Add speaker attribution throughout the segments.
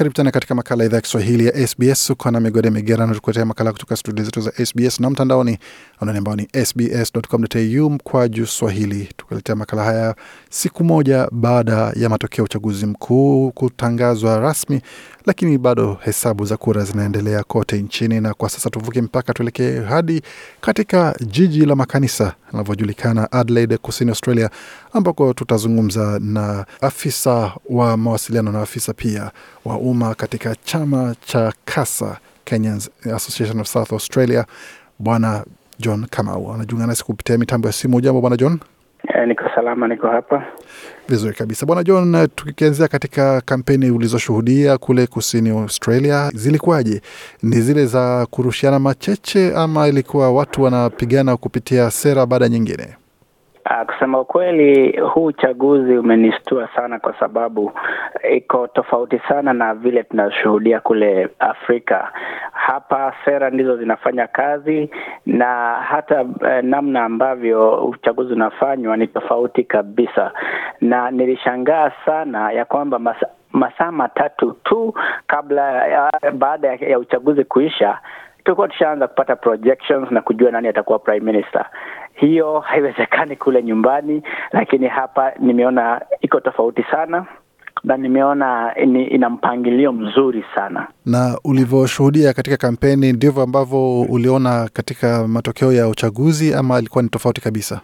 Speaker 1: Karibu tena katika makala idhaa ya Kiswahili ya SBS. Uko na Migode Migerano tukuletea makala kutoka studio zetu za SBS na mtandaoni anwani ambao ni sbs.com.au mkwaju swahili, tukuletea makala haya siku moja baada ya matokeo ya uchaguzi mkuu kutangazwa rasmi, lakini bado hesabu za kura zinaendelea kote nchini. Na kwa sasa tuvuke mpaka tuelekee hadi katika jiji la makanisa linavyojulikana Adelaide, kusini Australia, ambako tutazungumza na afisa wa mawasiliano na afisa pia wa umma katika chama cha KASA, Kenyans Association of South Australia, Bwana John Kamau anajiunga nasi kupitia mitambo ya simu. Jambo Bwana John.
Speaker 2: E, niko salama, niko hapa
Speaker 1: vizuri kabisa Bwana John. Tukianzia katika kampeni ulizoshuhudia kule kusini Australia, zilikuwaje? Ni zile za kurushiana macheche ama ilikuwa watu wanapigana kupitia sera baada nyingine?
Speaker 2: Uh, kusema ukweli huu uchaguzi umenistua sana kwa sababu iko tofauti sana na vile tunashuhudia kule Afrika. Hapa sera ndizo zinafanya kazi na hata eh, namna ambavyo uchaguzi unafanywa ni tofauti kabisa, na nilishangaa sana ya kwamba masa masaa matatu tu kabla ya, baada ya, ya uchaguzi kuisha tulikuwa tushaanza kupata projections na kujua nani atakuwa prime minister. Hiyo haiwezekani kule nyumbani, lakini hapa nimeona iko tofauti sana na nimeona ni, ina mpangilio mzuri sana.
Speaker 1: Na ulivyoshuhudia katika kampeni, ndivyo ambavyo uliona katika matokeo ya uchaguzi, ama ilikuwa ni tofauti kabisa?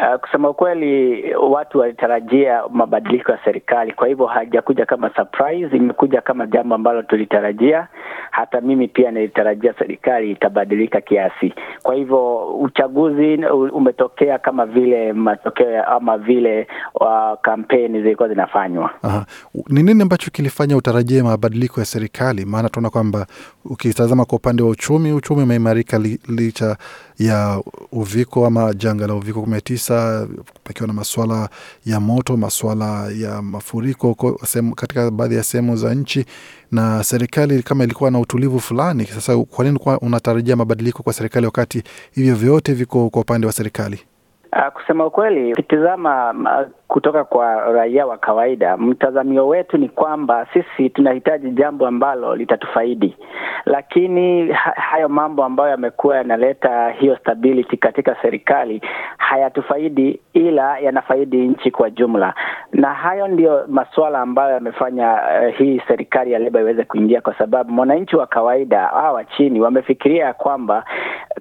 Speaker 2: Uh, kusema ukweli watu walitarajia mabadiliko ya serikali, kwa hivyo hajakuja kama surprise, imekuja kama jambo ambalo tulitarajia. Hata mimi pia nilitarajia serikali itabadilika kiasi. Kwa hivyo uchaguzi umetokea kama vile matokeo ama vile kampeni zilikuwa zinafanywa.
Speaker 1: Ni nini ambacho kilifanya utarajie mabadiliko ya serikali? Maana tunaona kwamba ukitazama kwa upande wa uchumi, uchumi umeimarika li, licha ya uviko ama janga la uviko kumi na tisa, pakiwa na maswala ya moto, maswala ya mafuriko katika baadhi ya sehemu za nchi, na serikali kama ilikuwa na utulivu fulani. Sasa kwa nini unatarajia mabadiliko kwa serikali wakati hivyo vyote viko kwa upande wa serikali?
Speaker 2: Uh, kusema ukweli ukitizama kutoka kwa raia wa kawaida, mtazamio wetu ni kwamba sisi tunahitaji jambo ambalo litatufaidi, lakini ha hayo mambo ambayo yamekuwa yanaleta hiyo stability katika serikali hayatufaidi, ila yanafaidi nchi kwa jumla, na hayo ndiyo masuala ambayo yamefanya uh, hii serikali ya Leba iweze kuingia, kwa sababu mwananchi wa kawaida hawa wa chini wamefikiria ya kwamba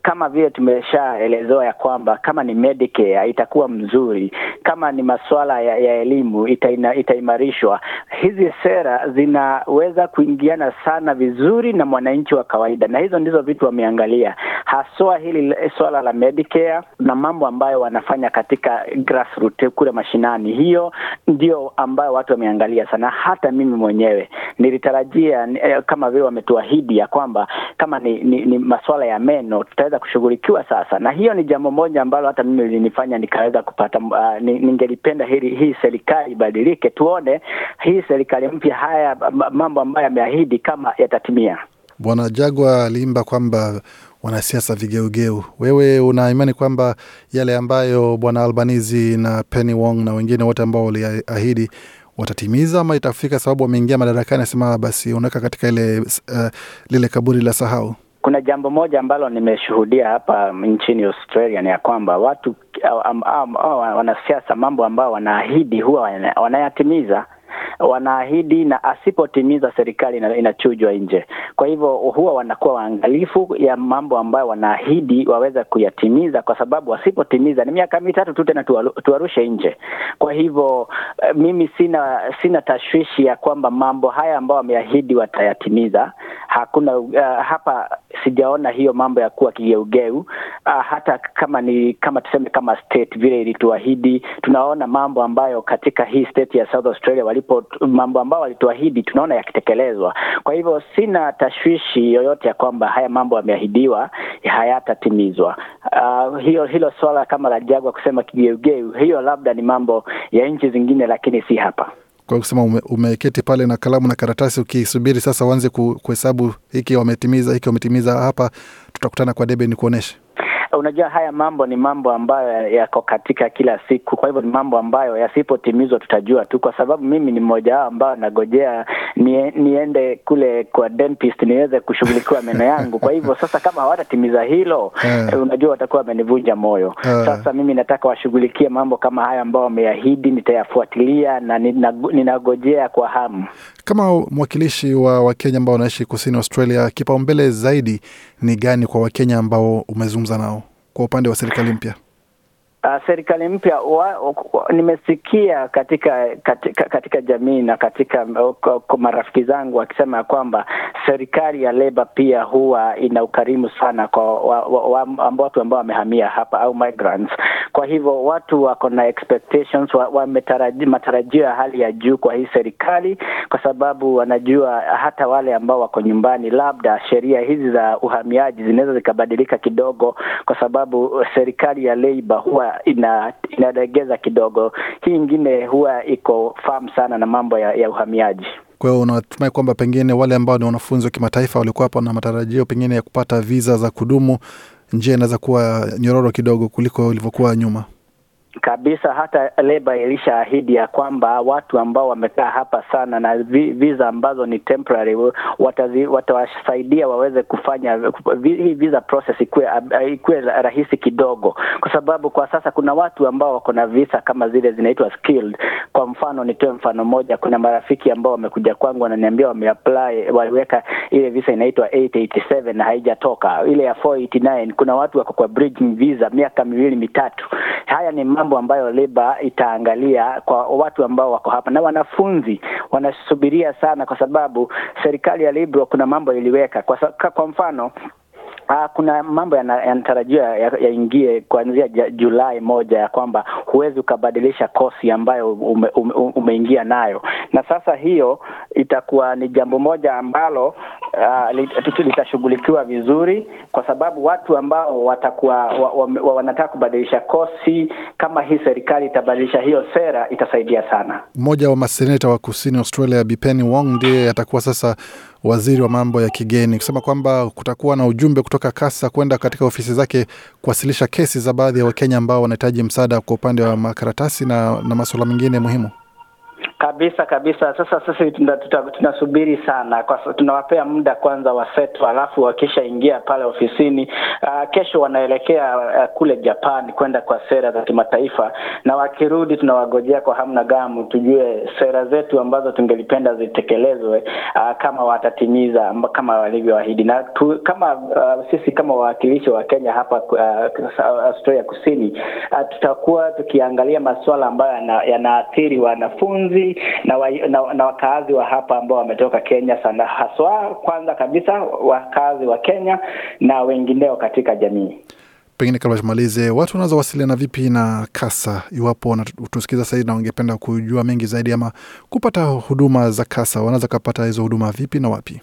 Speaker 2: kama vile tumeshaelezewa ya kwamba kama ni Medicare itakuwa mzuri, kama ni masuala ya, ya elimu itaina, itaimarishwa. Hizi sera zinaweza kuingiana sana vizuri na mwananchi wa kawaida, na hizo ndizo vitu wameangalia haswa hili swala la Medicare na mambo ambayo wanafanya katika grassroots kule mashinani. Hiyo ndio ambayo watu wameangalia sana. Hata mimi mwenyewe nilitarajia eh, kama vile wametuahidi ya kwamba kama ni, ni, ni masuala ya meno tutaweza kushughulikiwa sasa, na hiyo ni jambo moja ambalo hata mimi lilinifanya nikaweza kupata uh, ningelipenda hili hii serikali ibadilike, tuone hii serikali mpya haya mambo ambayo yameahidi kama yatatimia.
Speaker 1: Bwana Jagwa aliimba kwamba wanasiasa vigeugeu. Wewe una imani kwamba yale ambayo bwana Albanizi na Penny Wong na wengine wote ambao waliahidi watatimiza ama itafika sababu wameingia madarakani, asema basi unaweka katika ile uh, lile kaburi la sahau?
Speaker 2: Kuna jambo moja ambalo nimeshuhudia hapa nchini Australia ni ya kwamba watu um, um, um, wanasiasa mambo ambao wanaahidi huwa wanayatimiza wanaahidi na asipotimiza serikali inachujwa nje. Kwa hivyo huwa wanakuwa waangalifu ya mambo ambayo wanaahidi waweza kuyatimiza, kwa sababu wasipotimiza ni miaka mitatu tu tena tuwarushe nje. Kwa hivyo mimi sina sina tashwishi ya kwamba mambo haya ambayo wameahidi watayatimiza. Hakuna uh, hapa sijaona hiyo mambo ya kuwa kigeugeu. Uh, hata kama ni kama tuseme kama state vile ilituahidi, tunaona mambo ambayo katika hii state ya South Australia walipo mambo ambayo walituahidi tunaona yakitekelezwa. Kwa hivyo sina tashwishi yoyote ya kwamba haya mambo yameahidiwa hayatatimizwa. Uh, hiyo hilo swala kama la Jagwa kusema kigeugeu, hiyo labda ni mambo ya nchi zingine, lakini si hapa.
Speaker 1: Kwa kusema ume, umeketi pale na kalamu na karatasi ukisubiri sasa uanze kuhesabu hiki wametimiza, hiki wametimiza, hapa tutakutana kwa debe ni kuonesha
Speaker 2: Unajua, haya mambo ni mambo ambayo yako katika kila siku. Kwa hivyo ni mambo ambayo yasipotimizwa tutajua tu, kwa sababu mimi ni mmoja wao ambao nagojea nie, niende kule kwa dentist niweze kushughulikiwa meno yangu. Kwa hivyo sasa, kama hawatatimiza hilo yeah, unajua watakuwa wamenivunja moyo yeah. Sasa mimi nataka washughulikie mambo kama haya ambayo wameahidi, nitayafuatilia na ninagojea kwa hamu.
Speaker 1: Kama mwakilishi wa Wakenya ambao wanaishi kusini Australia, kipaumbele zaidi ni gani kwa Wakenya ambao umezungumza nao kwa upande wa serikali mpya?
Speaker 2: Uh, serikali mpya nimesikia katika, katika katika jamii na katika uh, marafiki zangu wakisema ya kwamba serikali ya Leba pia huwa ina ukarimu sana kwa wa, wa, wa, watu ambao wamehamia hapa au migrants. Kwa hivyo watu wako na expectations matarajio ya hali ya juu kwa hii serikali, kwa sababu wanajua hata wale ambao wako nyumbani, labda sheria hizi za uhamiaji zinaweza zikabadilika kidogo, kwa sababu serikali ya Leba huwa ina inalegeza kidogo. Hii ingine huwa iko fahamu sana na mambo ya, ya uhamiaji.
Speaker 1: Kwa hiyo unatumai kwamba pengine wale ambao ni wanafunzi wa kimataifa walikuwa hapo na matarajio pengine ya kupata viza za kudumu, njia inaweza kuwa nyororo kidogo kuliko ilivyokuwa nyuma?
Speaker 2: Kabisa, hata Leba ilishaahidi ya kwamba watu ambao wamekaa hapa sana na visa ambazo ni temporary watawasaidia waweze kufanya hii visa process ikuwe rahisi kidogo, kwa sababu kwa sasa kuna watu ambao wako na visa kama zile zinaitwa skilled. Kwa mfano, nitoe mfano moja. Kuna marafiki ambao wamekuja kwangu wananiambia wameapply, waliweka ile visa inaitwa 887 na haijatoka, ile ya 489. Kuna watu wako kwa bridging visa miaka miwili mitatu. Haya ni mambo ambayo Leba itaangalia kwa watu ambao wako hapa, na wanafunzi wanasubiria sana, kwa sababu serikali ya Liberal kuna mambo iliweka. Kwa, kwa mfano Uh, kuna mambo yanatarajiwa yaingie ya kuanzia Julai moja ya kwamba huwezi ukabadilisha kosi ambayo ume, ume, umeingia nayo, na sasa hiyo itakuwa ni jambo moja ambalo uh, litashughulikiwa vizuri, kwa sababu watu ambao watakuwa wa, wa, wa, wanataka kubadilisha kosi, kama hii serikali itabadilisha hiyo sera, itasaidia sana.
Speaker 1: Mmoja wa maseneta wa kusini Australia, Bipeni Wong, ndiye atakuwa sasa waziri wa mambo ya kigeni, kusema kwamba kutakuwa na ujumbe kutoka Kasa kwenda katika ofisi zake kuwasilisha kesi za baadhi ya Wakenya ambao wanahitaji msaada kwa upande wa makaratasi na, na masuala mengine muhimu.
Speaker 2: Kabisa kabisa. Sasa sisi tunasubiri sana. Kwa tunawapea muda kwanza wasetu, alafu wakishaingia pale ofisini uh, kesho wanaelekea uh, kule Japan kwenda kwa sera za kimataifa, na wakirudi tunawagojea kwa hamna gamu tujue sera zetu ambazo tungelipenda zitekelezwe, uh, kama watatimiza kama walivyoahidi, na tu, kama uh, sisi kama wawakilishi wa Kenya hapa uh, Australia Kusini uh, tutakuwa tukiangalia masuala ambayo yanaathiri wanafunzi na, wa, na, na wakaazi wa hapa ambao wametoka Kenya sana, haswa kwanza kabisa wakaazi wa Kenya na wengineo katika jamii.
Speaker 1: Pengine kabla tumalize, watu wanaweza wasiliana vipi na Kasa iwapo wanatusikiza sahizi na wangependa kujua mengi zaidi ama kupata huduma za Kasa, wanaweza kapata hizo huduma vipi na wapi?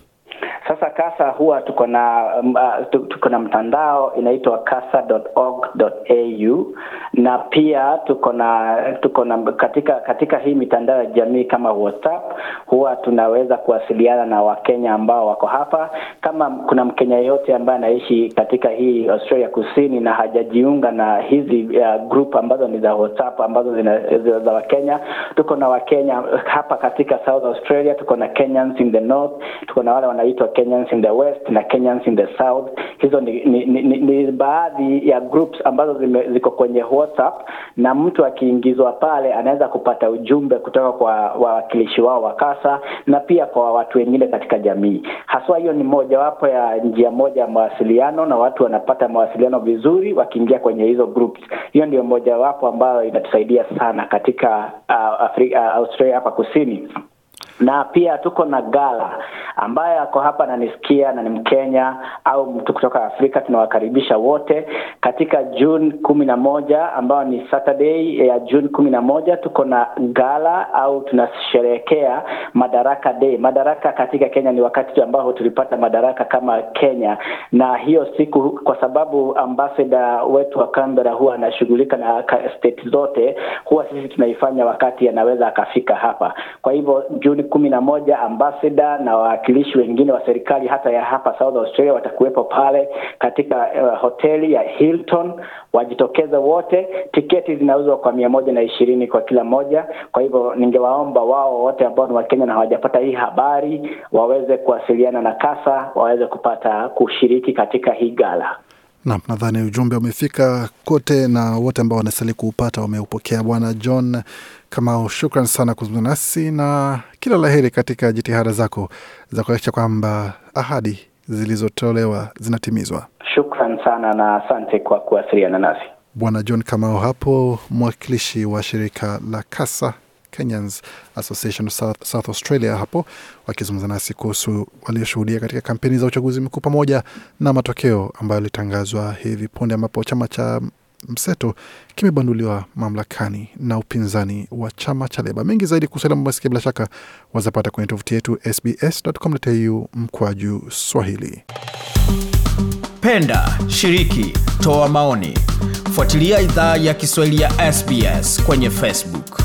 Speaker 2: Sasa Kasa huwa tuko na um, uh, tuko na mtandao inaitwa kasa.org.au na pia tuko na tuko na katika katika hii mitandao ya jamii kama WhatsApp huwa tunaweza kuwasiliana na Wakenya ambao wako hapa. Kama kuna Mkenya yeyote ambaye anaishi katika hii Australia Kusini na hajajiunga na hizi uh, group ambazo ni za WhatsApp ambazo zina za Wakenya, tuko na Wakenya hapa katika South Australia, tuko na Kenyans in the North, tuko na wale wanaitwa Kenyans in the West na Kenyans in the South. Hizo ni, ni, ni, ni, ni baadhi ya groups ambazo zime, ziko kwenye WhatsApp na mtu akiingizwa pale anaweza kupata ujumbe kutoka kwa wawakilishi wao wa Kasa na pia kwa watu wengine katika jamii. Haswa hiyo ni mojawapo ya njia moja ya mawasiliano, na watu wanapata mawasiliano vizuri wakiingia kwenye hizo groups. Hiyo ndio mojawapo ambayo inatusaidia sana katika uh, Afrika, uh, Australia hapa kusini. Na pia tuko na gala ambaye ako hapa ananisikia na ni Mkenya au mtu kutoka Afrika, tunawakaribisha wote katika June kumi na moja ambayo ni Saturday ya June kumi na moja. Tuko na gala au tunasherehekea Madaraka Day. Madaraka katika Kenya ni wakati ambao tulipata madaraka kama Kenya, na hiyo siku kwa sababu ambassador wetu wa Canberra huwa anashughulika na state zote, huwa sisi tunaifanya wakati anaweza akafika hapa. Kwa hivyo Juni kumi na moja ambasada na wawakilishi wengine wa serikali hata ya hapa South Australia watakuwepo pale katika uh, hoteli ya Hilton. Wajitokeze wote, tiketi zinauzwa kwa mia moja na ishirini kwa kila moja. Kwa hivyo ningewaomba wao wote ambao ni Wakenya na hawajapata hii habari waweze kuwasiliana na kasa waweze kupata kushiriki katika hii gala.
Speaker 1: Nam, nadhani ujumbe umefika kote na wote ambao wanastahili kuupata wameupokea. Bwana John Kamau, shukran sana kuzungumza nasi na kila la heri katika jitihada zako za kuhakikisha kwamba ahadi zilizotolewa zinatimizwa.
Speaker 2: Shukran sana na asante kwa kuwasiliana nasi.
Speaker 1: Bwana John Kamau hapo, mwakilishi wa shirika la Kasa Kenyans Association of South, South Australia hapo wakizungumza nasi kuhusu walioshuhudia katika kampeni za uchaguzi mkuu pamoja na matokeo ambayo yalitangazwa hivi punde ambapo chama cha mseto kimebanduliwa mamlakani na upinzani wa chama cha Leba. Mengi zaidi kuhusu mambo yasikia, bila shaka wazapata kwenye tovuti yetu sbs.com.au mkwaju Swahili.
Speaker 3: Penda, shiriki, toa maoni, fuatilia idhaa ya Kiswahili ya SBS kwenye Facebook.